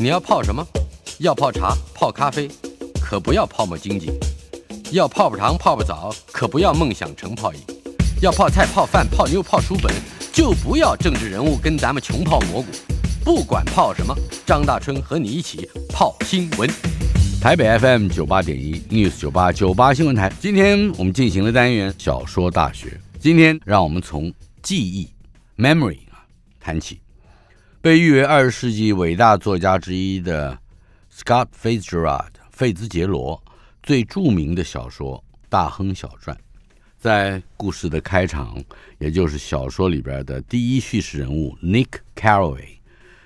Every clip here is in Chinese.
你要泡什么？要泡茶、泡咖啡，可不要泡沫经济；要泡泡糖、泡泡澡，可不要梦想成泡影；要泡菜、泡饭、泡妞、泡书本，就不要政治人物跟咱们穷泡蘑菇。不管泡什么，张大春和你一起泡新闻。台北 FM 九八点一 News 九八九八新闻台，今天我们进行了单元小说大学。今天让我们从记忆 memory 啊谈起。被誉为二十世纪伟大作家之一的 Scott Fitzgerald 费兹杰罗最著名的小说《大亨小传》，在故事的开场，也就是小说里边的第一叙事人物 Nick Carraway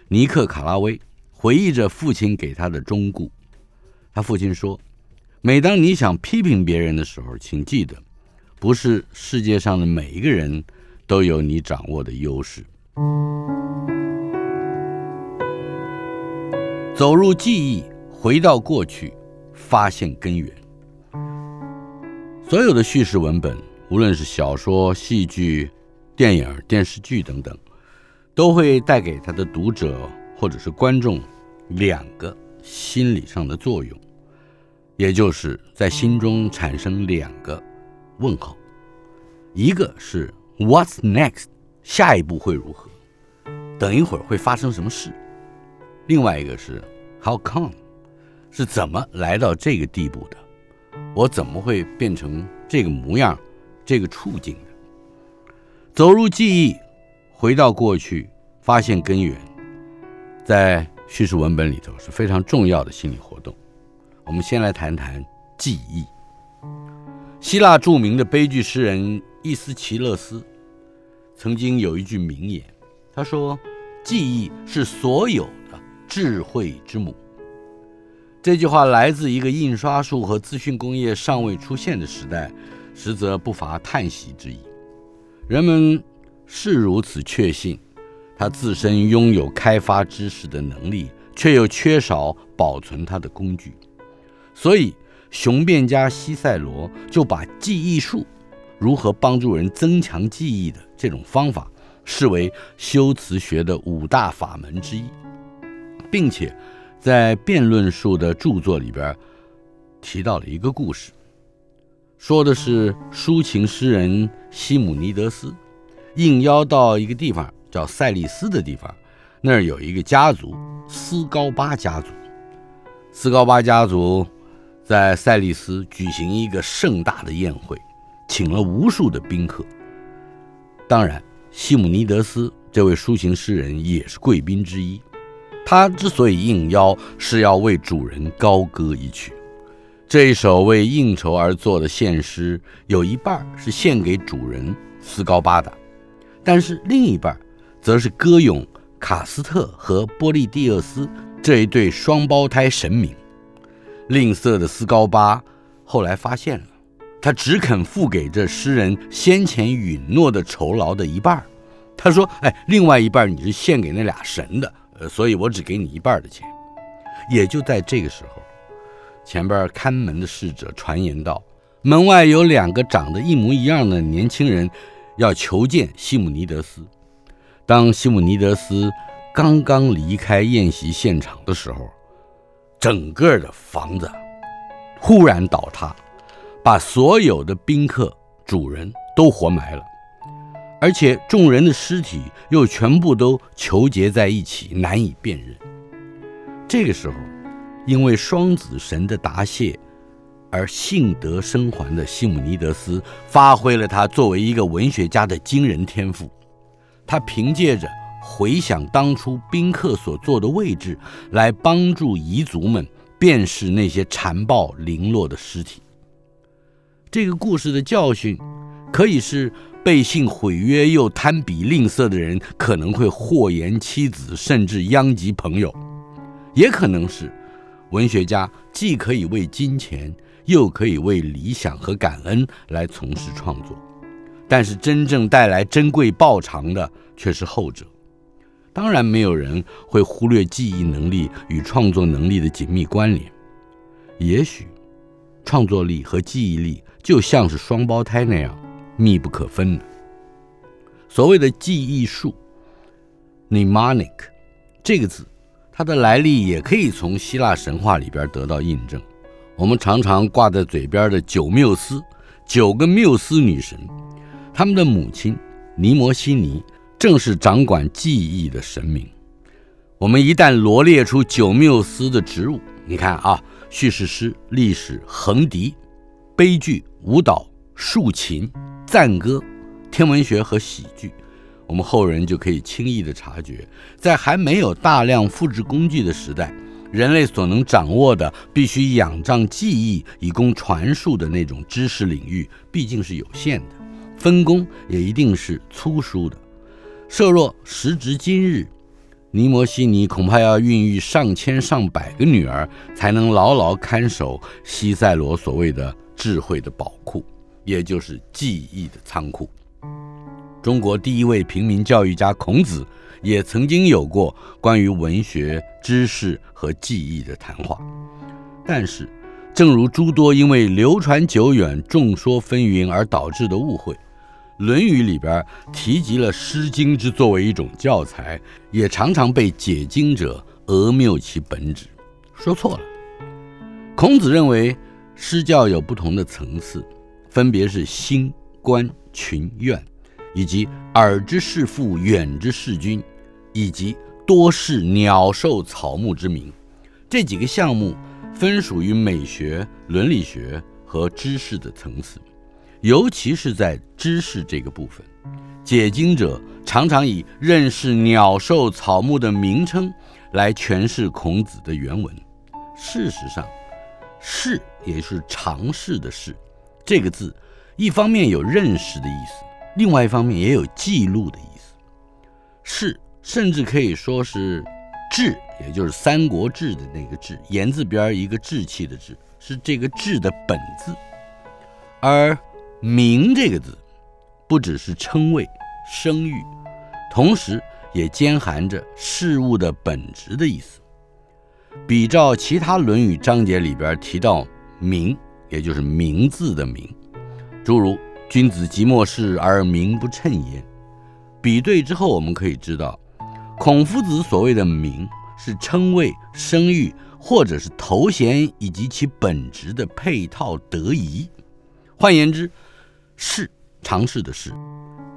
尼克·卡拉威回忆着父亲给他的忠告。他父亲说：“每当你想批评别人的时候，请记得，不是世界上的每一个人都有你掌握的优势。”走入记忆，回到过去，发现根源。所有的叙事文本，无论是小说、戏剧、电影、电视剧等等，都会带给他的读者或者是观众两个心理上的作用，也就是在心中产生两个问号：一个是 What's next？下一步会如何？等一会儿会发生什么事？另外一个是 How come？是怎么来到这个地步的？我怎么会变成这个模样、这个处境的？走入记忆，回到过去，发现根源，在叙事文本里头是非常重要的心理活动。我们先来谈谈记忆。希腊著名的悲剧诗人伊斯奇勒斯曾经有一句名言，他说：“记忆是所有。”智慧之母。这句话来自一个印刷术和资讯工业尚未出现的时代，实则不乏叹息之意。人们是如此确信，他自身拥有开发知识的能力，却又缺少保存它的工具。所以，雄辩家西塞罗就把记忆术如何帮助人增强记忆的这种方法，视为修辞学的五大法门之一。并且，在辩论术的著作里边，提到了一个故事，说的是抒情诗人西姆尼德斯应邀到一个地方叫赛利斯的地方，那儿有一个家族斯高巴家族。斯高巴家族在赛利斯举行一个盛大的宴会，请了无数的宾客。当然，西姆尼德斯这位抒情诗人也是贵宾之一。他之所以应邀，是要为主人高歌一曲。这一首为应酬而作的献诗，有一半是献给主人斯高巴的，但是另一半，则是歌咏卡斯特和波利蒂厄斯这一对双胞胎神明。吝啬的斯高巴后来发现了，他只肯付给这诗人先前允诺的酬劳的一半。他说：“哎，另外一半你是献给那俩神的。”所以我只给你一半的钱。也就在这个时候，前边看门的侍者传言道，门外有两个长得一模一样的年轻人要求见西姆尼德斯。当西姆尼德斯刚刚离开宴席现场的时候，整个的房子忽然倒塌，把所有的宾客、主人都活埋了。而且众人的尸体又全部都囚结在一起，难以辨认。这个时候，因为双子神的答谢而幸得生还的西姆尼德斯，发挥了他作为一个文学家的惊人天赋。他凭借着回想当初宾客所坐的位置，来帮助遗族们辨识那些残暴零落的尸体。这个故事的教训，可以是。背信毁约又贪鄙吝啬的人，可能会祸延妻子，甚至殃及朋友；也可能是文学家既可以为金钱，又可以为理想和感恩来从事创作，但是真正带来珍贵报偿的却是后者。当然，没有人会忽略记忆能力与创作能力的紧密关联。也许，创作力和记忆力就像是双胞胎那样。密不可分的。所谓的记忆术 （mnemonic） 这个字，它的来历也可以从希腊神话里边得到印证。我们常常挂在嘴边的九缪斯，九个缪斯女神，她们的母亲尼摩西尼正是掌管记忆的神明。我们一旦罗列出九缪斯的职务，你看啊，叙事诗、历史、横笛、悲剧、舞蹈、竖琴、赞歌、天文学和喜剧。我们后人就可以轻易地察觉，在还没有大量复制工具的时代，人类所能掌握的、必须仰仗记忆以供传述的那种知识领域，毕竟是有限的，分工也一定是粗疏的。设若时值今日，尼摩西尼恐怕要孕育上千上百个女儿，才能牢牢看守西塞罗所谓的智慧的宝库，也就是记忆的仓库。中国第一位平民教育家孔子也曾经有过关于文学知识和记忆的谈话，但是，正如诸多因为流传久远、众说纷纭而导致的误会，《论语》里边提及了《诗经》之作为一种教材，也常常被解经者讹谬其本旨，说错了。孔子认为，诗教有不同的层次，分别是兴、观、群、怨。以及耳之视父，远之视君，以及多视鸟兽草木之名，这几个项目分属于美学、伦理学和知识的层次。尤其是在知识这个部分，解经者常常以认识鸟兽草木的名称来诠释孔子的原文。事实上，“视”也是常识的“视”这个字，一方面有认识的意思。另外一方面也有记录的意思，是甚至可以说是志，也就是《三国志》的那个志，言字边一个志气的志，是这个志的本字。而名这个字，不只是称谓、声誉，同时也兼含着事物的本质的意思。比照其他《论语》章节里边提到名，也就是名字的名，诸如。君子即墨识而名不称焉。比对之后，我们可以知道，孔夫子所谓的名是称谓、声誉或者是头衔以及其本质的配套得宜。换言之，是尝试的识，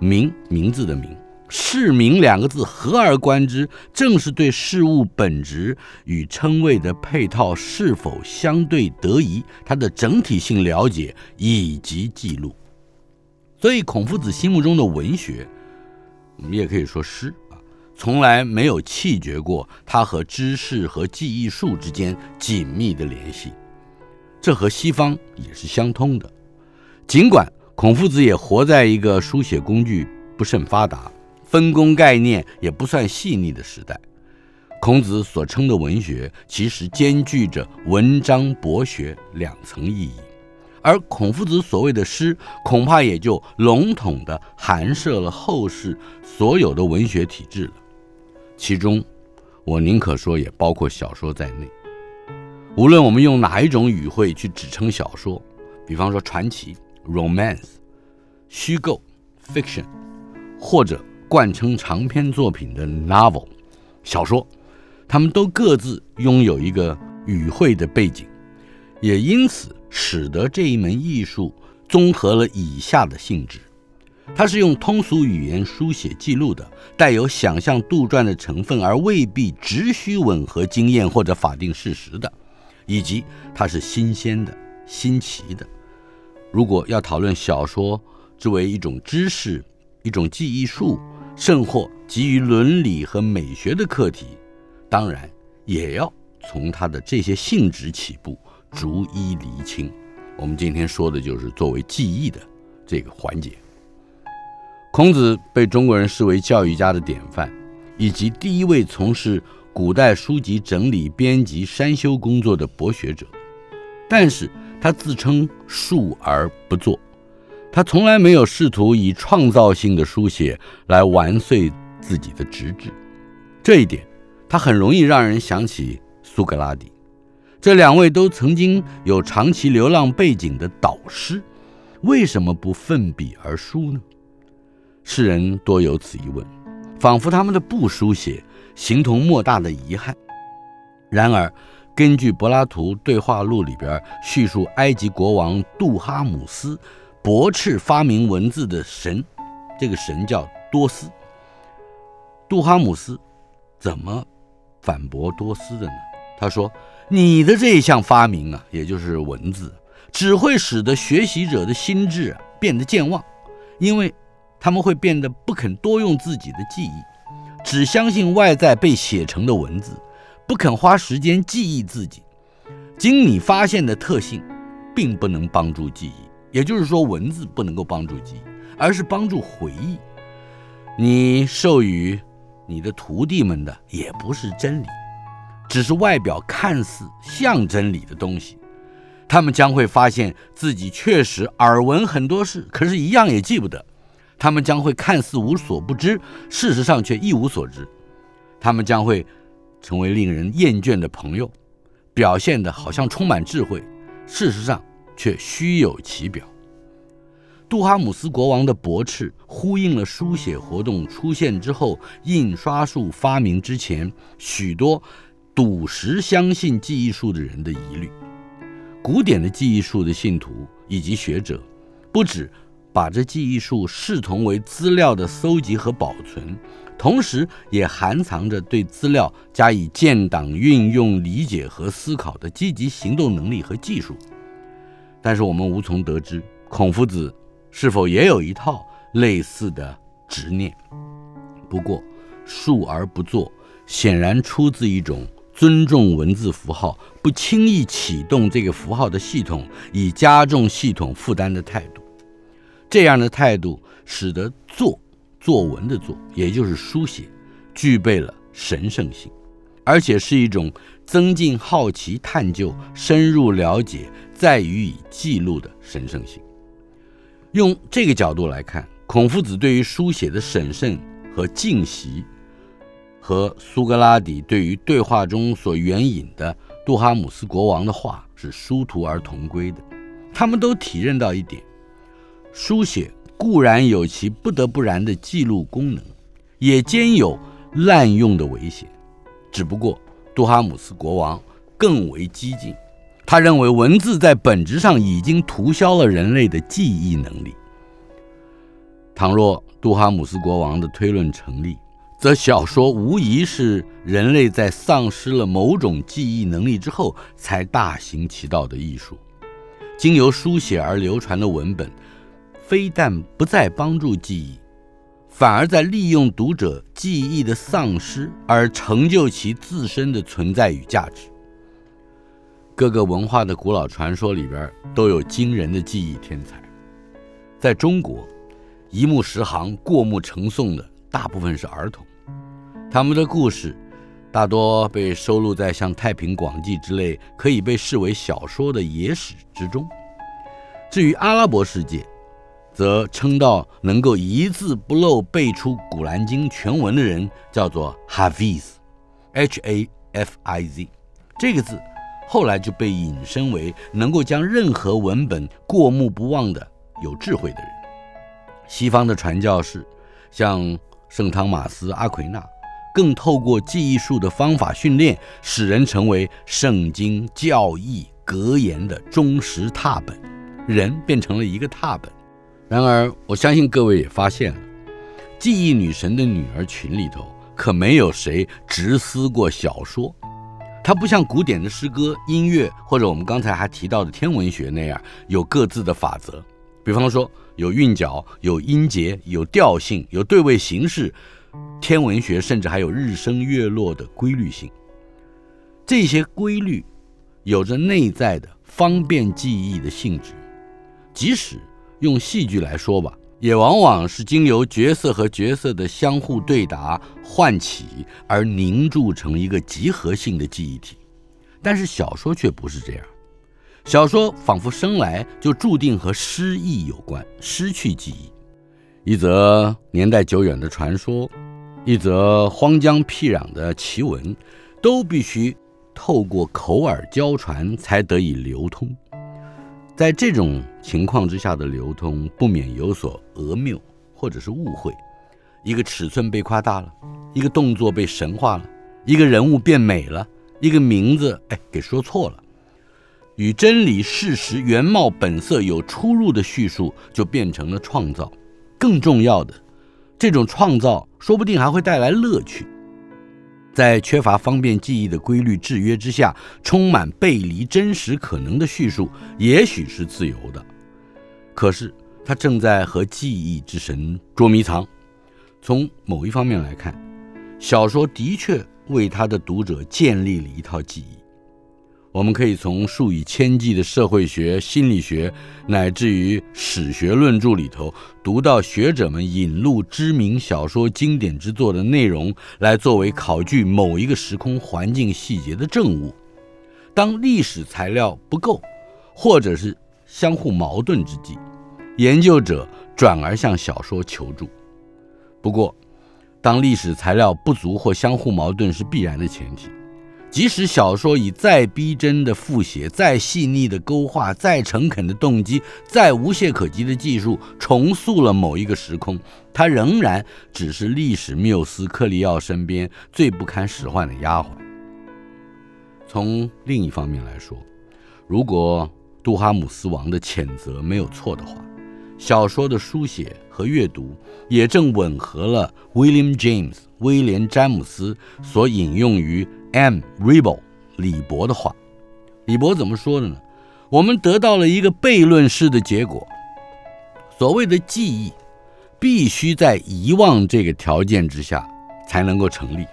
名名字的名，市民两个字合而观之，正是对事物本质与称谓的配套是否相对得宜，它的整体性了解以及记录。所以，孔夫子心目中的文学，我们也可以说诗啊，从来没有弃绝过它和知识和记忆术之间紧密的联系。这和西方也是相通的。尽管孔夫子也活在一个书写工具不甚发达、分工概念也不算细腻的时代，孔子所称的文学，其实兼具着文章博学两层意义。而孔夫子所谓的诗，恐怕也就笼统地涵摄了后世所有的文学体制了。其中，我宁可说也包括小说在内。无论我们用哪一种语汇去指称小说，比方说传奇 （romance）、虚构 （fiction），或者贯称长篇作品的 novel（ 小说），他们都各自拥有一个语汇的背景。也因此使得这一门艺术综合了以下的性质：它是用通俗语言书写记录的，带有想象杜撰的成分，而未必直需吻合经验或者法定事实的；以及它是新鲜的、新奇的。如果要讨论小说作为一种知识、一种记忆术，甚或基于伦理和美学的课题，当然也要从它的这些性质起步。逐一厘清，我们今天说的就是作为记忆的这个环节。孔子被中国人视为教育家的典范，以及第一位从事古代书籍整理、编辑、删修工作的博学者。但是他自称述而不作，他从来没有试图以创造性的书写来完遂自己的职志。这一点，他很容易让人想起苏格拉底。这两位都曾经有长期流浪背景的导师，为什么不奋笔而书呢？世人多有此疑问，仿佛他们的不书写形同莫大的遗憾。然而，根据柏拉图对话录里边叙述，埃及国王杜哈姆斯驳斥发明文字的神，这个神叫多斯。杜哈姆斯怎么反驳多斯的呢？他说：“你的这一项发明啊，也就是文字，只会使得学习者的心智变得健忘，因为他们会变得不肯多用自己的记忆，只相信外在被写成的文字。”不肯花时间记忆自己，经你发现的特性，并不能帮助记忆。也就是说，文字不能够帮助记忆，而是帮助回忆。你授予你的徒弟们的也不是真理，只是外表看似像真理的东西。他们将会发现自己确实耳闻很多事，可是一样也记不得。他们将会看似无所不知，事实上却一无所知。他们将会。成为令人厌倦的朋友，表现得好像充满智慧，事实上却虚有其表。杜哈姆斯国王的驳斥，呼应了书写活动出现之后，印刷术发明之前，许多笃实相信记忆术的人的疑虑。古典的记忆术的信徒以及学者，不止把这记忆术视同为资料的搜集和保存。同时，也含藏着对资料加以建档、运用、理解和思考的积极行动能力和技术。但是，我们无从得知孔夫子是否也有一套类似的执念。不过，述而不作，显然出自一种尊重文字符号、不轻易启动这个符号的系统，以加重系统负担的态度。这样的态度，使得作。作文的作，也就是书写，具备了神圣性，而且是一种增进好奇、探究、深入了解，再予以记录的神圣性。用这个角度来看，孔夫子对于书写的审慎和敬习，和苏格拉底对于对话中所援引的杜哈姆斯国王的话是殊途而同归的。他们都体认到一点：书写。固然有其不得不然的记录功能，也兼有滥用的危险。只不过杜哈姆斯国王更为激进，他认为文字在本质上已经涂消了人类的记忆能力。倘若杜哈姆斯国王的推论成立，则小说无疑是人类在丧失了某种记忆能力之后才大行其道的艺术。经由书写而流传的文本。非但不再帮助记忆，反而在利用读者记忆的丧失而成就其自身的存在与价值。各个文化的古老传说里边都有惊人的记忆天才。在中国，一目十行、过目成诵的大部分是儿童，他们的故事大多被收录在像《太平广记》之类可以被视为小说的野史之中。至于阿拉伯世界，则称道能够一字不漏背出《古兰经》全文的人，叫做 Hafiz，H-A-F-I-Z，这个字后来就被引申为能够将任何文本过目不忘的有智慧的人。西方的传教士，像圣汤马斯、阿奎那，更透过记忆术的方法训练，使人成为圣经教义格言的忠实拓本，人变成了一个拓本。然而，我相信各位也发现了，记忆女神的女儿群里头可没有谁直思过小说。它不像古典的诗歌、音乐，或者我们刚才还提到的天文学那样有各自的法则。比方说，有韵脚、有音节、有调性、有对位形式。天文学甚至还有日升月落的规律性。这些规律有着内在的方便记忆的性质，即使。用戏剧来说吧，也往往是经由角色和角色的相互对答唤起而凝铸成一个集合性的记忆体。但是小说却不是这样，小说仿佛生来就注定和失忆有关，失去记忆。一则年代久远的传说，一则荒江僻壤的奇闻，都必须透过口耳交传才得以流通。在这种情况之下的流通，不免有所讹谬或者是误会。一个尺寸被夸大了，一个动作被神化了，一个人物变美了，一个名字哎给说错了，与真理、事实、原貌、本色有出入的叙述就变成了创造。更重要的，这种创造说不定还会带来乐趣。在缺乏方便记忆的规律制约之下，充满背离真实可能的叙述，也许是自由的。可是，他正在和记忆之神捉迷藏。从某一方面来看，小说的确为他的读者建立了一套记忆。我们可以从数以千计的社会学、心理学，乃至于史学论著里头，读到学者们引录知名小说经典之作的内容，来作为考据某一个时空环境细节的证物。当历史材料不够，或者是相互矛盾之际，研究者转而向小说求助。不过，当历史材料不足或相互矛盾是必然的前提。即使小说以再逼真的复写、再细腻的勾画、再诚恳的动机、再无懈可击的技术重塑了某一个时空，它仍然只是历史缪斯克利奥身边最不堪使唤的丫鬟。从另一方面来说，如果杜哈姆斯王的谴责没有错的话，小说的书写和阅读也正吻合了 William James 威廉詹姆斯所引用于。M. Ribble 李博的话，李博怎么说的呢？我们得到了一个悖论式的结果。所谓的记忆，必须在遗忘这个条件之下才能够成立。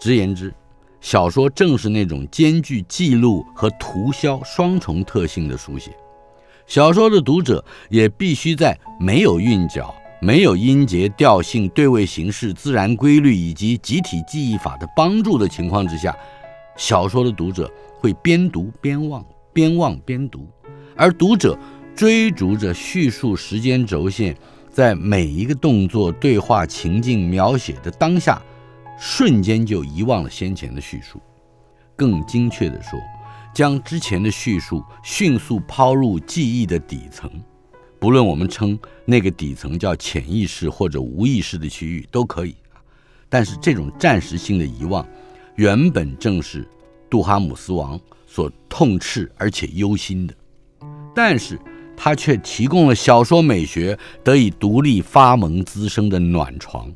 直言之，小说正是那种兼具记录和涂销双重特性的书写。小说的读者也必须在没有韵脚。没有音节、调性、对位形式、自然规律以及集体记忆法的帮助的情况之下，小说的读者会边读边忘，边忘边读，而读者追逐着叙述时间轴线，在每一个动作、对话、情境描写的当下，瞬间就遗忘了先前的叙述。更精确地说，将之前的叙述迅速抛入记忆的底层。不论我们称那个底层叫潜意识或者无意识的区域都可以，但是这种暂时性的遗忘，原本正是杜哈姆斯王所痛斥而且忧心的，但是他却提供了小说美学得以独立发萌滋生的暖床。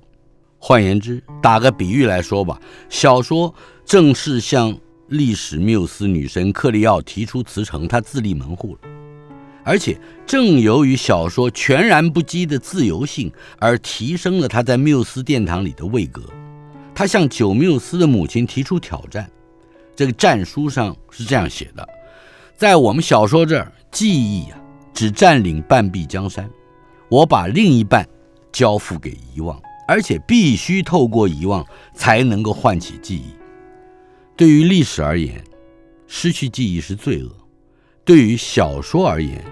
换言之，打个比喻来说吧，小说正式向历史缪斯女神克利奥提出辞呈，她自立门户了。而且正由于小说全然不羁的自由性，而提升了他在缪斯殿堂里的位格。他向九缪斯的母亲提出挑战，这个战书上是这样写的：在我们小说这儿，记忆啊只占领半壁江山，我把另一半交付给遗忘，而且必须透过遗忘才能够唤起记忆。对于历史而言，失去记忆是罪恶；对于小说而言，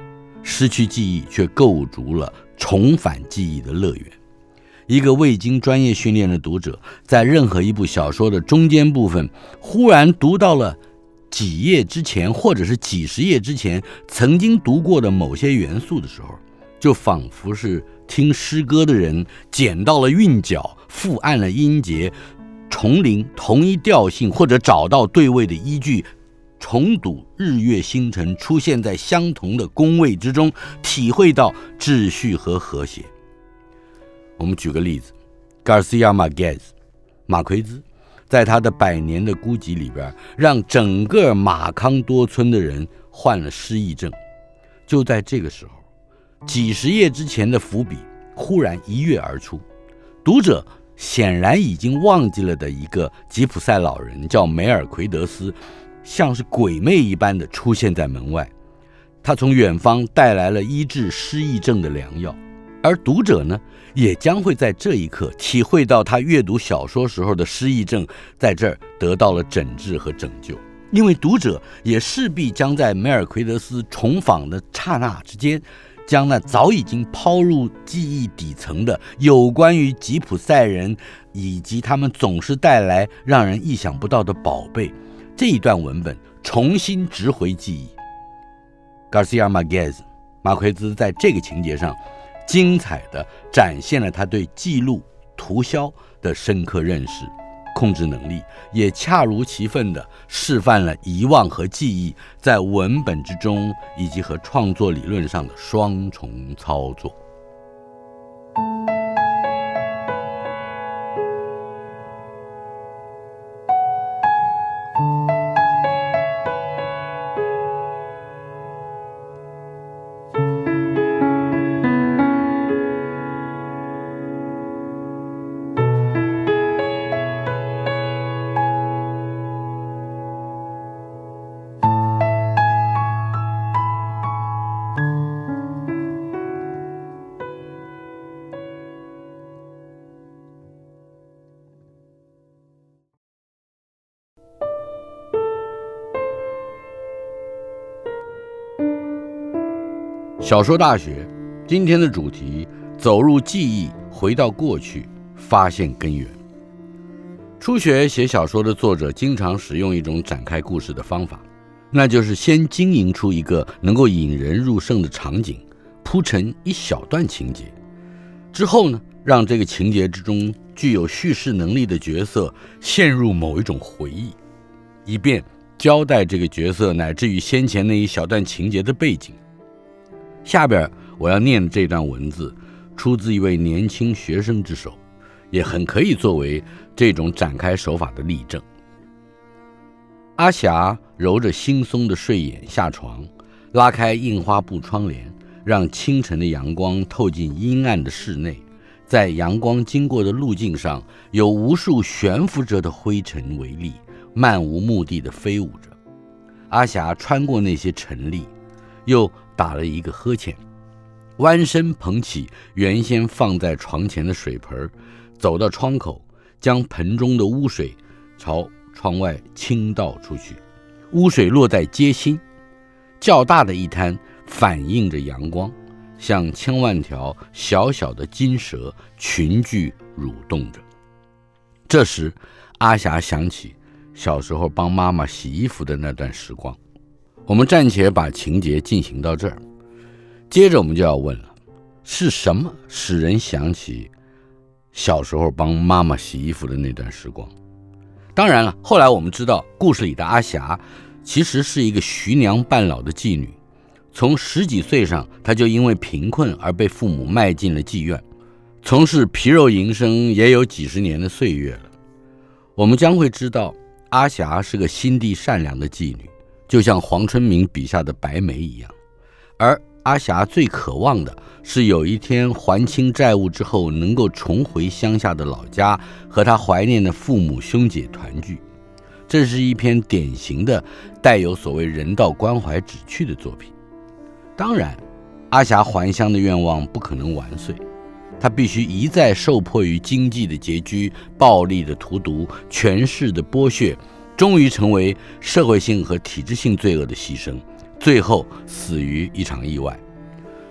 失去记忆，却构筑了重返记忆的乐园。一个未经专业训练的读者，在任何一部小说的中间部分，忽然读到了几页之前，或者是几十页之前曾经读过的某些元素的时候，就仿佛是听诗歌的人捡到了韵脚，复按了音节，重临同一调性，或者找到对位的依据。重读日月星辰出现在相同的宫位之中，体会到秩序和和谐。我们举个例子，Garcia Marquez 马奎兹在他的《百年的孤寂》里边，让整个马康多村的人患了失忆症。就在这个时候，几十页之前的伏笔忽然一跃而出，读者显然已经忘记了的一个吉普赛老人叫梅尔奎德斯。像是鬼魅一般的出现在门外，他从远方带来了医治失忆症的良药，而读者呢，也将会在这一刻体会到他阅读小说时候的失忆症在这儿得到了诊治和拯救，因为读者也势必将在梅尔奎德斯重访的刹那之间，将那早已经抛入记忆底层的有关于吉普赛人以及他们总是带来让人意想不到的宝贝。这一段文本重新植回记忆。Garcia Marquez 马奎兹在这个情节上，精彩地展现了他对记录涂销的深刻认识，控制能力，也恰如其分地示范了遗忘和记忆在文本之中以及和创作理论上的双重操作。小说大学，今天的主题：走入记忆，回到过去，发现根源。初学写小说的作者经常使用一种展开故事的方法，那就是先经营出一个能够引人入胜的场景，铺成一小段情节，之后呢，让这个情节之中具有叙事能力的角色陷入某一种回忆，以便交代这个角色乃至于先前那一小段情节的背景。下边我要念这段文字，出自一位年轻学生之手，也很可以作为这种展开手法的例证。阿霞揉着惺忪的睡眼下床，拉开印花布窗帘，让清晨的阳光透进阴暗的室内。在阳光经过的路径上，有无数悬浮着的灰尘微粒，漫无目的地飞舞着。阿霞穿过那些尘粒，又。打了一个呵欠，弯身捧起原先放在床前的水盆，走到窗口，将盆中的污水朝窗外倾倒出去。污水落在街心，较大的一滩反映着阳光，像千万条小小的金蛇群聚蠕动着。这时，阿霞想起小时候帮妈妈洗衣服的那段时光。我们暂且把情节进行到这儿，接着我们就要问了：是什么使人想起小时候帮妈妈洗衣服的那段时光？当然了，后来我们知道，故事里的阿霞其实是一个徐娘半老的妓女，从十几岁上，她就因为贫困而被父母卖进了妓院，从事皮肉营生也有几十年的岁月了。我们将会知道，阿霞是个心地善良的妓女。就像黄春明笔下的白梅一样，而阿霞最渴望的是有一天还清债务之后，能够重回乡下的老家，和她怀念的父母兄姐团聚。这是一篇典型的带有所谓人道关怀旨趣的作品。当然，阿霞还乡的愿望不可能完遂，她必须一再受迫于经济的拮据、暴力的荼毒、权势的剥削。终于成为社会性和体制性罪恶的牺牲，最后死于一场意外。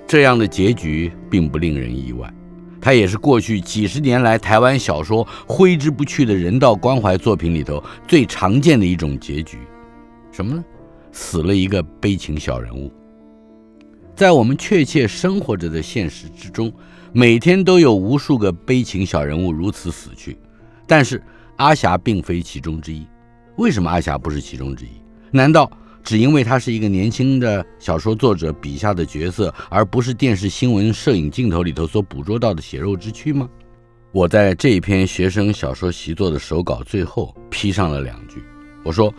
这样的结局并不令人意外，它也是过去几十年来台湾小说挥之不去的人道关怀作品里头最常见的一种结局。什么呢？死了一个悲情小人物。在我们确切生活着的现实之中，每天都有无数个悲情小人物如此死去，但是阿霞并非其中之一。为什么阿霞不是其中之一？难道只因为她是一个年轻的小说作者笔下的角色，而不是电视新闻摄影镜头里头所捕捉到的血肉之躯吗？我在这一篇学生小说习作的手稿最后批上了两句，我说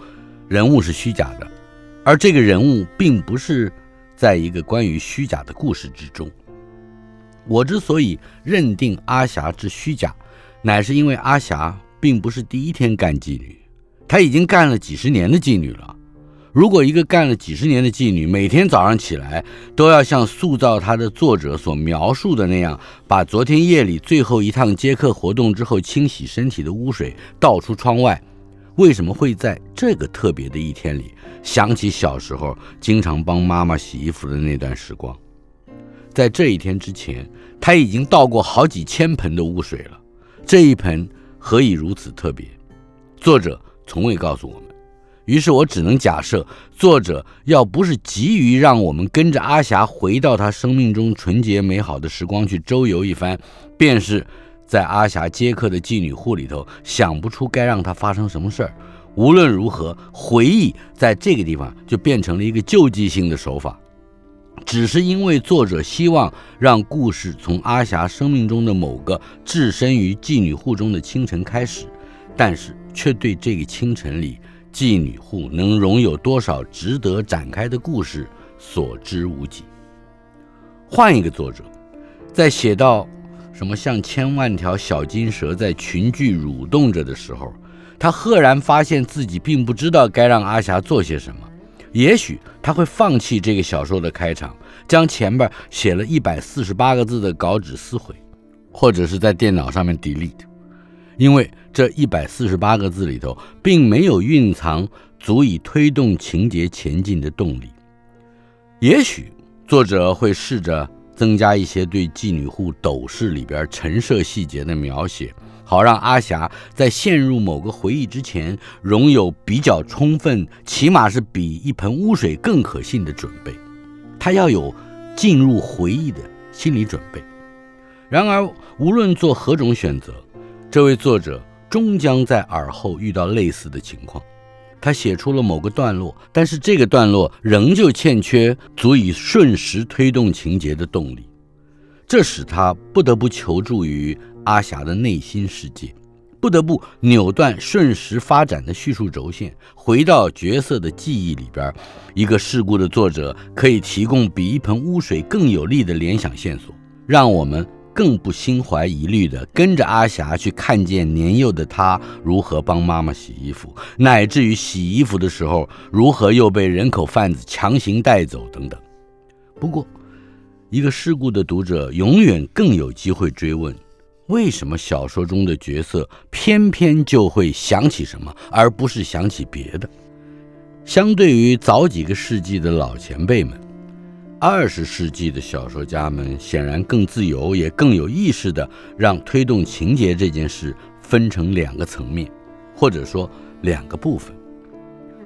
人物是虚假的，而这个人物并不是在一个关于虚假的故事之中。我之所以认定阿霞之虚假，乃是因为阿霞并不是第一天干妓女。她已经干了几十年的妓女了。如果一个干了几十年的妓女，每天早上起来都要像塑造她的作者所描述的那样，把昨天夜里最后一趟接客活动之后清洗身体的污水倒出窗外，为什么会在这个特别的一天里想起小时候经常帮妈妈洗衣服的那段时光？在这一天之前，她已经倒过好几千盆的污水了。这一盆何以如此特别？作者。从未告诉我们，于是我只能假设，作者要不是急于让我们跟着阿霞回到她生命中纯洁美好的时光去周游一番，便是在阿霞接客的妓女户里头，想不出该让她发生什么事儿。无论如何，回忆在这个地方就变成了一个救济性的手法。只是因为作者希望让故事从阿霞生命中的某个置身于妓女户中的清晨开始，但是却对这个清晨里妓女户能容有多少值得展开的故事所知无几。换一个作者，在写到什么像千万条小金蛇在群聚蠕动着的时候，他赫然发现自己并不知道该让阿霞做些什么。也许他会放弃这个小说的开场，将前边写了一百四十八个字的稿纸撕毁，或者是在电脑上面 delete，因为这一百四十八个字里头并没有蕴藏足以推动情节前进的动力。也许作者会试着增加一些对妓女户斗室里边陈设细节的描写。好让阿霞在陷入某个回忆之前，仍有比较充分，起码是比一盆污水更可信的准备。她要有进入回忆的心理准备。然而，无论做何种选择，这位作者终将在耳后遇到类似的情况。他写出了某个段落，但是这个段落仍旧欠缺足以瞬时推动情节的动力，这使他不得不求助于。阿霞的内心世界，不得不扭断瞬时发展的叙述轴线，回到角色的记忆里边。一个事故的作者可以提供比一盆污水更有力的联想线索，让我们更不心怀疑虑的跟着阿霞去看见年幼的她如何帮妈妈洗衣服，乃至于洗衣服的时候如何又被人口贩子强行带走等等。不过，一个世故的读者永远更有机会追问。为什么小说中的角色偏偏就会想起什么，而不是想起别的？相对于早几个世纪的老前辈们，二十世纪的小说家们显然更自由，也更有意识地让推动情节这件事分成两个层面，或者说两个部分。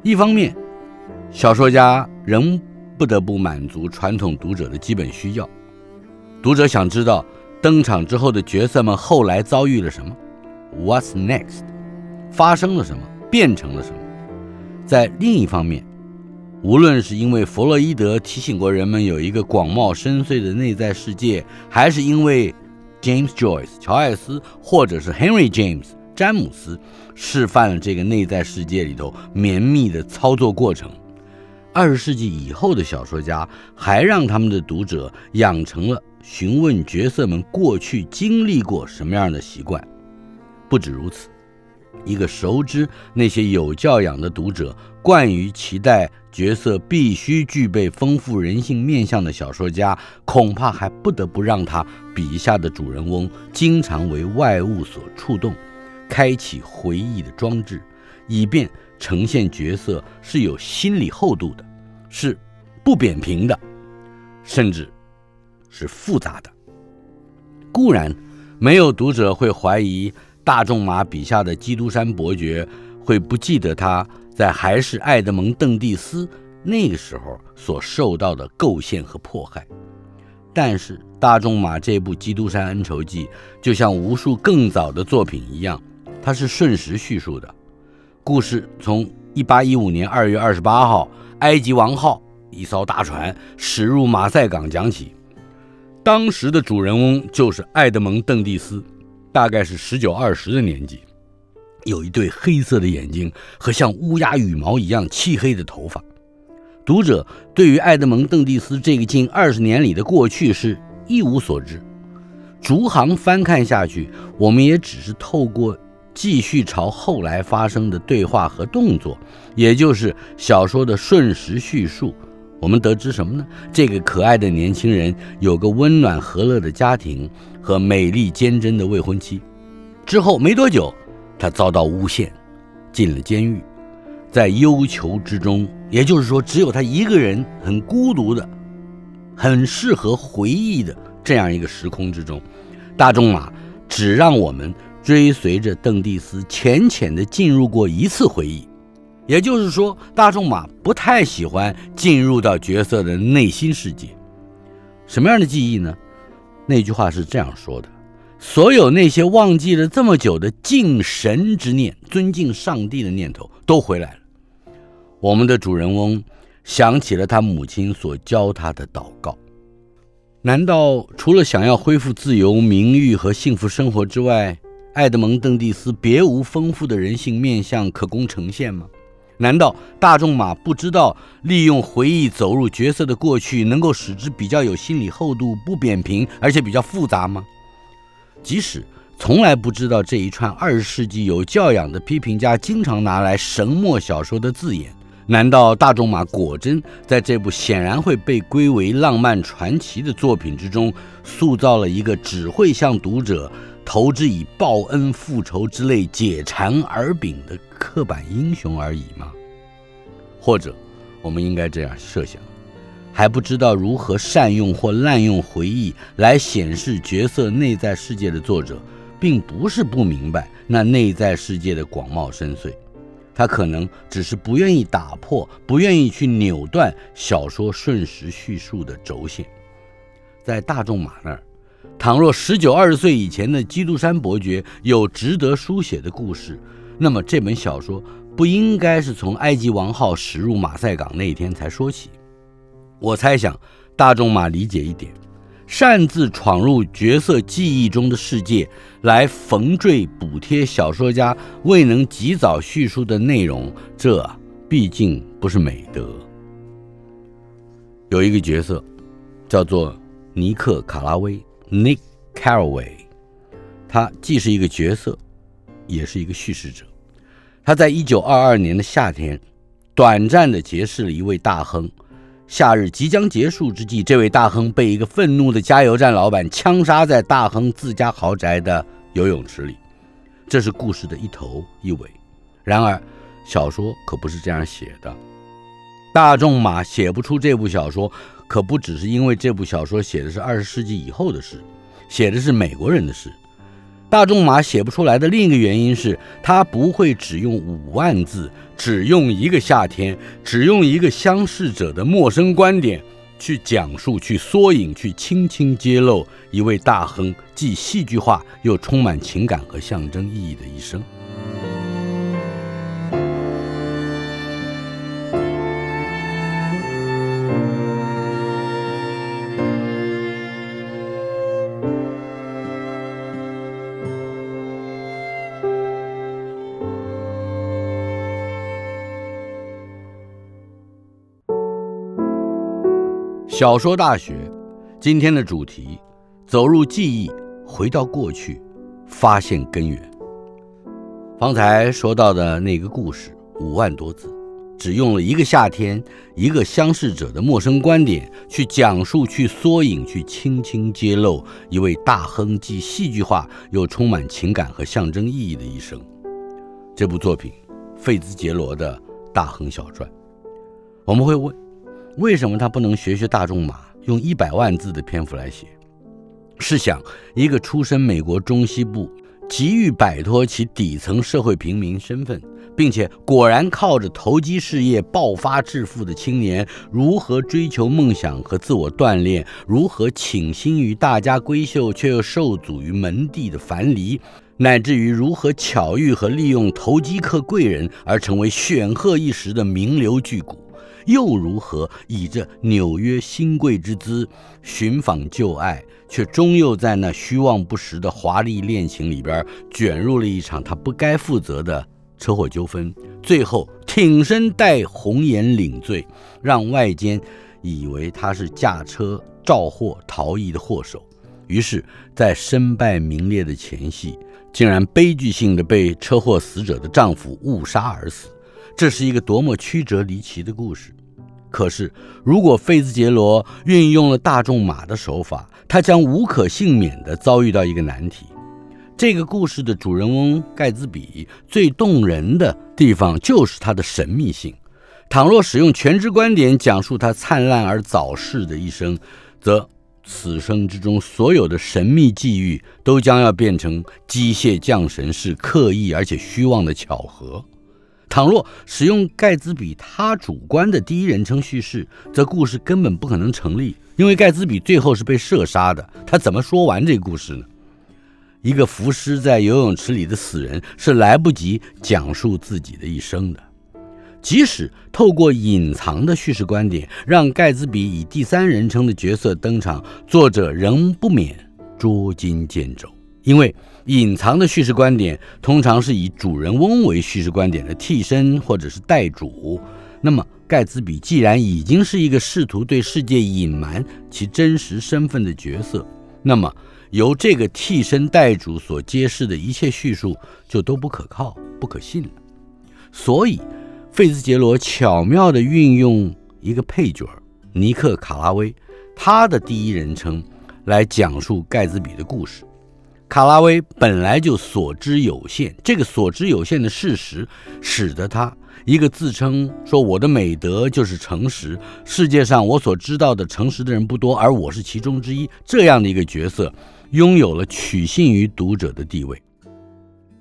一方面，小说家仍不得不满足传统读者的基本需要，读者想知道。登场之后的角色们后来遭遇了什么？What's next？发生了什么？变成了什么？在另一方面，无论是因为弗洛伊德提醒过人们有一个广袤深邃的内在世界，还是因为 James Joyce 乔艾斯，或者是 Henry James 詹姆斯示范了这个内在世界里头绵密的操作过程，二十世纪以后的小说家还让他们的读者养成了。询问角色们过去经历过什么样的习惯。不止如此，一个熟知那些有教养的读者惯于期待角色必须具备丰富人性面相的小说家，恐怕还不得不让他笔下的主人翁经常为外物所触动，开启回忆的装置，以便呈现角色是有心理厚度的，是不扁平的，甚至。是复杂的。固然，没有读者会怀疑大仲马笔下的基督山伯爵会不记得他在还是爱德蒙·邓蒂斯那个时候所受到的构陷和迫害。但是，大仲马这部《基督山恩仇记》就像无数更早的作品一样，它是瞬时叙述的。故事从1815年2月28号，埃及王号一艘大船驶入马赛港讲起。当时的主人翁就是爱德蒙·邓蒂斯，大概是十九二十的年纪，有一对黑色的眼睛和像乌鸦羽毛一样漆黑的头发。读者对于爱德蒙·邓蒂斯这个近二十年里的过去是一无所知。逐行翻看下去，我们也只是透过继续朝后来发生的对话和动作，也就是小说的瞬时叙述。我们得知什么呢？这个可爱的年轻人有个温暖和乐的家庭和美丽坚贞的未婚妻。之后没多久，他遭到诬陷，进了监狱。在忧愁之中，也就是说，只有他一个人，很孤独的，很适合回忆的这样一个时空之中，大仲马只让我们追随着邓蒂斯浅浅地进入过一次回忆。也就是说，大仲马不太喜欢进入到角色的内心世界。什么样的记忆呢？那句话是这样说的：所有那些忘记了这么久的敬神之念、尊敬上帝的念头都回来了。我们的主人翁想起了他母亲所教他的祷告。难道除了想要恢复自由、名誉和幸福生活之外，爱德蒙·邓蒂斯别无丰富的人性面相可供呈现吗？难道大仲马不知道利用回忆走入角色的过去，能够使之比较有心理厚度、不扁平，而且比较复杂吗？即使从来不知道这一串二十世纪有教养的批评家经常拿来神墨小说的字眼。难道大仲马果真在这部显然会被归为浪漫传奇的作品之中，塑造了一个只会向读者投之以报恩复仇之类解馋而柄的刻板英雄而已吗？或者，我们应该这样设想：还不知道如何善用或滥用回忆来显示角色内在世界的作者，并不是不明白那内在世界的广袤深邃。他可能只是不愿意打破，不愿意去扭断小说瞬时叙述的轴线。在大仲马那儿，倘若十九二十岁以前的基督山伯爵有值得书写的故事，那么这本小说不应该是从埃及王号驶入马赛港那一天才说起。我猜想，大仲马理解一点。擅自闯入角色记忆中的世界，来缝缀补贴小说家未能及早叙述的内容，这毕竟不是美德。有一个角色叫做尼克·卡拉威 （Nick Carraway），他既是一个角色，也是一个叙事者。他在一九二二年的夏天，短暂地结识了一位大亨。夏日即将结束之际，这位大亨被一个愤怒的加油站老板枪杀在大亨自家豪宅的游泳池里。这是故事的一头一尾。然而，小说可不是这样写的。大仲马写不出这部小说，可不只是因为这部小说写的是二十世纪以后的事，写的是美国人的事。大仲马写不出来的另一个原因是他不会只用五万字，只用一个夏天，只用一个相识者的陌生观点去讲述、去缩影、去轻轻揭露一位大亨既戏剧化又充满情感和象征意义的一生。小说大学，今天的主题：走入记忆，回到过去，发现根源。方才说到的那个故事，五万多字，只用了一个夏天，一个相识者的陌生观点去讲述、去缩影、去轻轻揭露一位大亨既戏剧化又充满情感和象征意义的一生。这部作品，费兹杰罗的《大亨小传》，我们会问。为什么他不能学学大仲马，用一百万字的篇幅来写？试想，一个出身美国中西部、急于摆脱其底层社会平民身份，并且果然靠着投机事业爆发致富的青年，如何追求梦想和自我锻炼？如何倾心于大家闺秀，却又受阻于门第的樊篱？乃至于如何巧遇和利用投机客贵人，而成为显赫一时的名流巨贾？又如何以这纽约新贵之姿寻访旧爱，却终又在那虚妄不实的华丽恋情里边卷入了一场他不该负责的车祸纠纷，最后挺身戴红颜领罪，让外间以为他是驾车肇祸逃逸的祸首。于是，在身败名裂的前夕，竟然悲剧性的被车祸死者的丈夫误杀而死。这是一个多么曲折离奇的故事！可是，如果费兹杰罗运用了大仲马的手法，他将无可幸免地遭遇到一个难题。这个故事的主人翁盖茨比最动人的地方就是他的神秘性。倘若使用全知观点讲述他灿烂而早逝的一生，则此生之中所有的神秘际遇都将要变成机械降神式、刻意而且虚妄的巧合。倘若使用盖茨比他主观的第一人称叙事，则故事根本不可能成立，因为盖茨比最后是被射杀的，他怎么说完这个故事呢？一个浮尸在游泳池里的死人是来不及讲述自己的一生的。即使透过隐藏的叙事观点，让盖茨比以第三人称的角色登场，作者仍不免捉襟见肘。因为隐藏的叙事观点通常是以主人翁为叙事观点的替身或者是代主，那么盖茨比既然已经是一个试图对世界隐瞒其真实身份的角色，那么由这个替身代主所揭示的一切叙述就都不可靠、不可信了。所以，费兹杰罗巧妙地运用一个配角尼克·卡拉威，他的第一人称来讲述盖茨比的故事。卡拉威本来就所知有限，这个所知有限的事实，使得他一个自称说我的美德就是诚实，世界上我所知道的诚实的人不多，而我是其中之一，这样的一个角色，拥有了取信于读者的地位。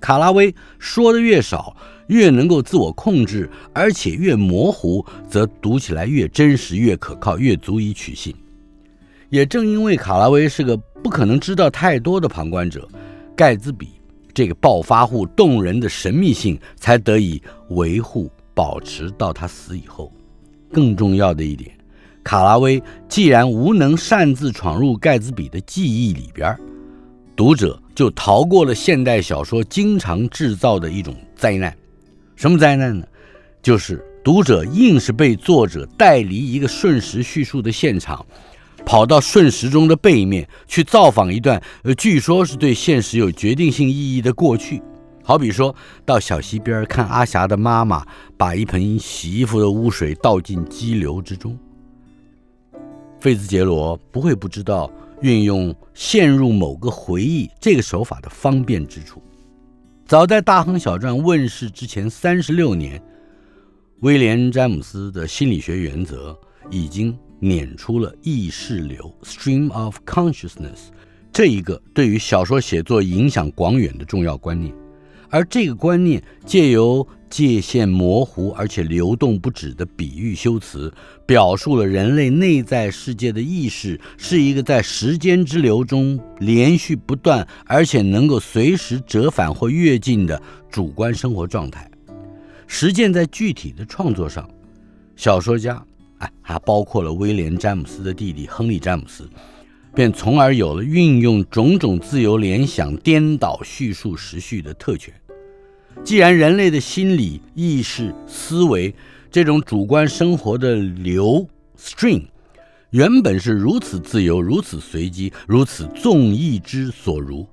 卡拉威说的越少，越能够自我控制，而且越模糊，则读起来越真实、越可靠、越足以取信。也正因为卡拉威是个不可能知道太多的旁观者，盖兹比这个暴发户动人的神秘性才得以维护保持到他死以后。更重要的一点，卡拉威既然无能擅自闯入盖兹比的记忆里边，读者就逃过了现代小说经常制造的一种灾难。什么灾难呢？就是读者硬是被作者带离一个瞬时叙述的现场。跑到瞬时钟的背面去造访一段，呃，据说是对现实有决定性意义的过去。好比说到小溪边看阿霞的妈妈把一盆洗衣服的污水倒进激流之中。费兹杰罗不会不知道运用陷入某个回忆这个手法的方便之处。早在《大亨小传》问世之前三十六年，威廉·詹姆斯的心理学原则已经。撵出了意识流 （stream of consciousness） 这一个对于小说写作影响广远的重要观念，而这个观念借由界限模糊而且流动不止的比喻修辞，表述了人类内在世界的意识是一个在时间之流中连续不断，而且能够随时折返或跃进的主观生活状态。实践在具体的创作上，小说家。哎，还包括了威廉·詹姆斯的弟弟亨利·詹姆斯，便从而有了运用种种自由联想、颠倒叙述时序的特权。既然人类的心理、意识、思维这种主观生活的流 （stream） 原本是如此自由、如此随机、如此纵意之所如。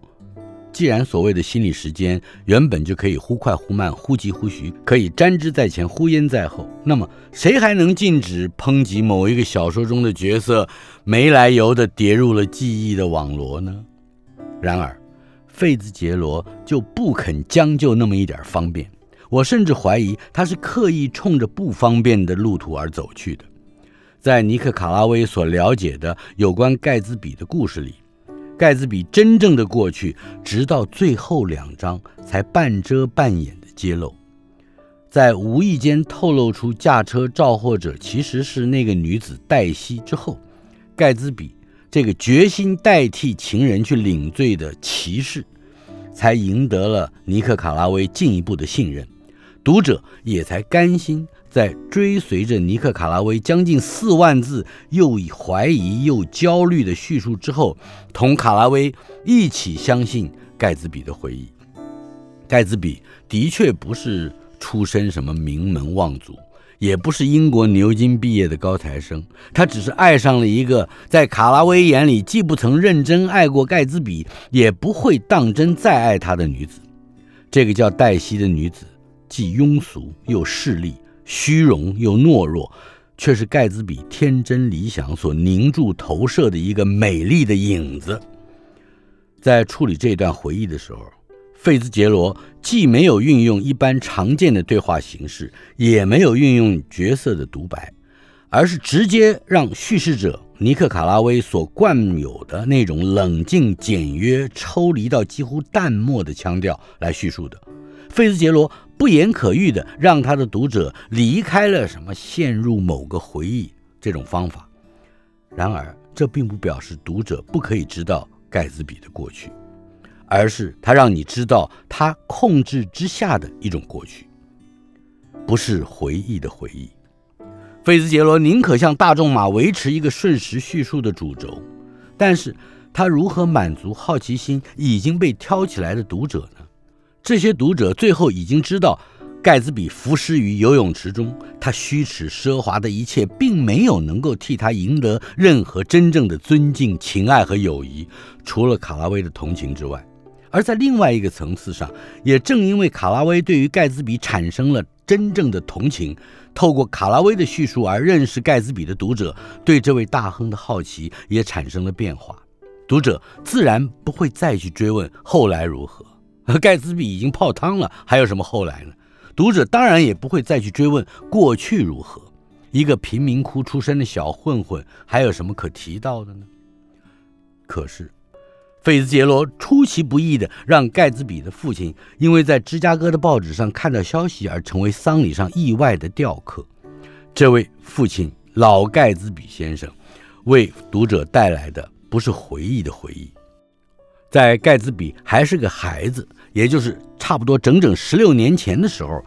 既然所谓的心理时间原本就可以忽快忽慢、忽急忽徐，可以沾之在前、忽焉在后，那么谁还能禁止抨击某一个小说中的角色没来由地跌入了记忆的网罗呢？然而，费兹杰罗就不肯将就那么一点方便。我甚至怀疑他是刻意冲着不方便的路途而走去的。在尼克·卡拉威所了解的有关盖茨比的故事里。盖茨比真正的过去，直到最后两章才半遮半掩地揭露。在无意间透露出驾车肇祸者其实是那个女子黛西之后，盖茨比这个决心代替情人去领罪的骑士，才赢得了尼克·卡拉威进一步的信任，读者也才甘心。在追随着尼克·卡拉威将近四万字，又怀疑又焦虑的叙述之后，同卡拉威一起相信盖茨比的回忆。盖茨比的确不是出身什么名门望族，也不是英国牛津毕业的高材生，他只是爱上了一个在卡拉威眼里既不曾认真爱过盖茨比，也不会当真再爱他的女子。这个叫黛西的女子，既庸俗又势利。虚荣又懦弱，却是盖茨比天真理想所凝注投射的一个美丽的影子。在处理这段回忆的时候，费兹杰罗既没有运用一般常见的对话形式，也没有运用角色的独白，而是直接让叙事者尼克·卡拉威所惯有的那种冷静、简约、抽离到几乎淡漠的腔调来叙述的。费兹杰罗。不言可喻的让他的读者离开了什么陷入某个回忆这种方法，然而这并不表示读者不可以知道盖茨比的过去，而是他让你知道他控制之下的一种过去，不是回忆的回忆。菲兹杰罗宁可向大仲马维持一个瞬时叙述的主轴，但是他如何满足好奇心已经被挑起来的读者呢？这些读者最后已经知道，盖茨比浮尸于游泳池中，他虚掷奢华的一切，并没有能够替他赢得任何真正的尊敬、情爱和友谊，除了卡拉威的同情之外。而在另外一个层次上，也正因为卡拉威对于盖茨比产生了真正的同情，透过卡拉威的叙述而认识盖茨比的读者，对这位大亨的好奇也产生了变化。读者自然不会再去追问后来如何，盖茨比已经泡汤了，还有什么后来呢？读者当然也不会再去追问过去如何，一个贫民窟出身的小混混，还有什么可提到的呢？可是。费兹杰罗出其不意地让盖茨比的父亲因为在芝加哥的报纸上看到消息而成为丧礼上意外的吊客。这位父亲老盖茨比先生为读者带来的不是回忆的回忆。在盖茨比还是个孩子，也就是差不多整整十六年前的时候，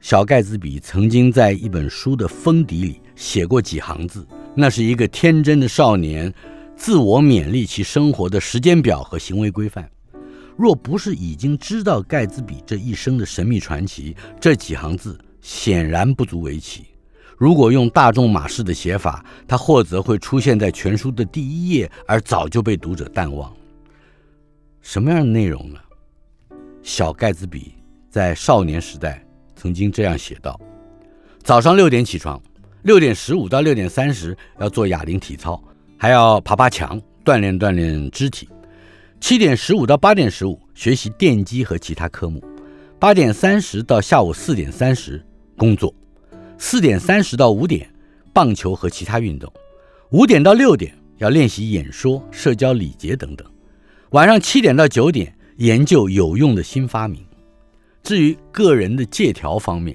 小盖茨比曾经在一本书的封底里写过几行字，那是一个天真的少年。自我勉励其生活的时间表和行为规范，若不是已经知道盖茨比这一生的神秘传奇，这几行字显然不足为奇。如果用大仲马式的写法，它或则会出现在全书的第一页，而早就被读者淡忘。什么样的内容呢？小盖茨比在少年时代曾经这样写道：早上六点起床，六点十五到六点三十要做哑铃体操。还要爬爬墙，锻炼锻炼肢体。七点十五到八点十五学习电机和其他科目。八点三十到下午四点三十工作。四点三十到五点棒球和其他运动。五点到六点要练习演说、社交礼节等等。晚上七点到九点研究有用的新发明。至于个人的借条方面，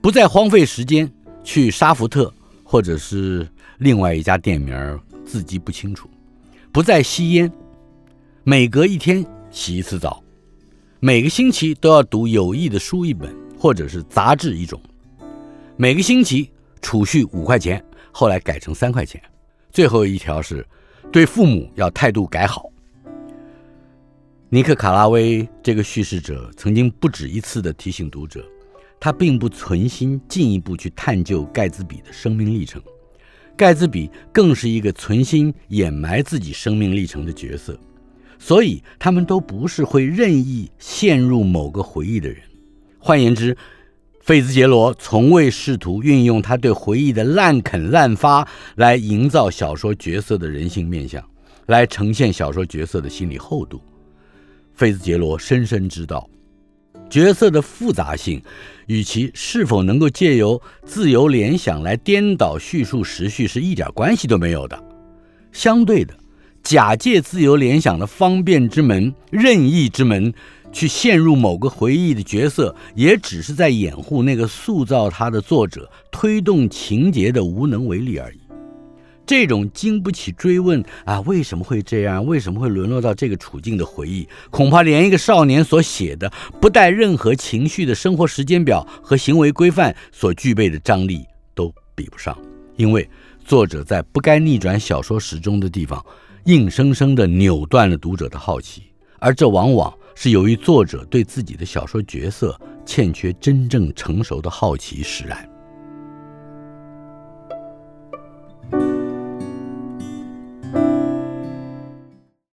不再荒废时间去沙福特或者是另外一家店名字迹不清楚，不再吸烟，每隔一天洗一次澡，每个星期都要读有益的书一本或者是杂志一种，每个星期储蓄五块钱，后来改成三块钱。最后一条是，对父母要态度改好。尼克·卡拉威这个叙事者曾经不止一次地提醒读者，他并不存心进一步去探究盖兹比的生命历程。盖兹比更是一个存心掩埋自己生命历程的角色，所以他们都不是会任意陷入某个回忆的人。换言之，费兹杰罗从未试图运用他对回忆的滥垦滥发来营造小说角色的人性面相，来呈现小说角色的心理厚度。费兹杰罗深深知道。角色的复杂性，与其是否能够借由自由联想来颠倒叙述时序是一点关系都没有的。相对的，假借自由联想的方便之门、任意之门，去陷入某个回忆的角色，也只是在掩护那个塑造他的作者推动情节的无能为力而已。这种经不起追问啊，为什么会这样？为什么会沦落到这个处境的回忆，恐怕连一个少年所写的不带任何情绪的生活时间表和行为规范所具备的张力都比不上。因为作者在不该逆转小说时钟的地方，硬生生地扭断了读者的好奇，而这往往是由于作者对自己的小说角色欠缺真正成熟的好奇使然。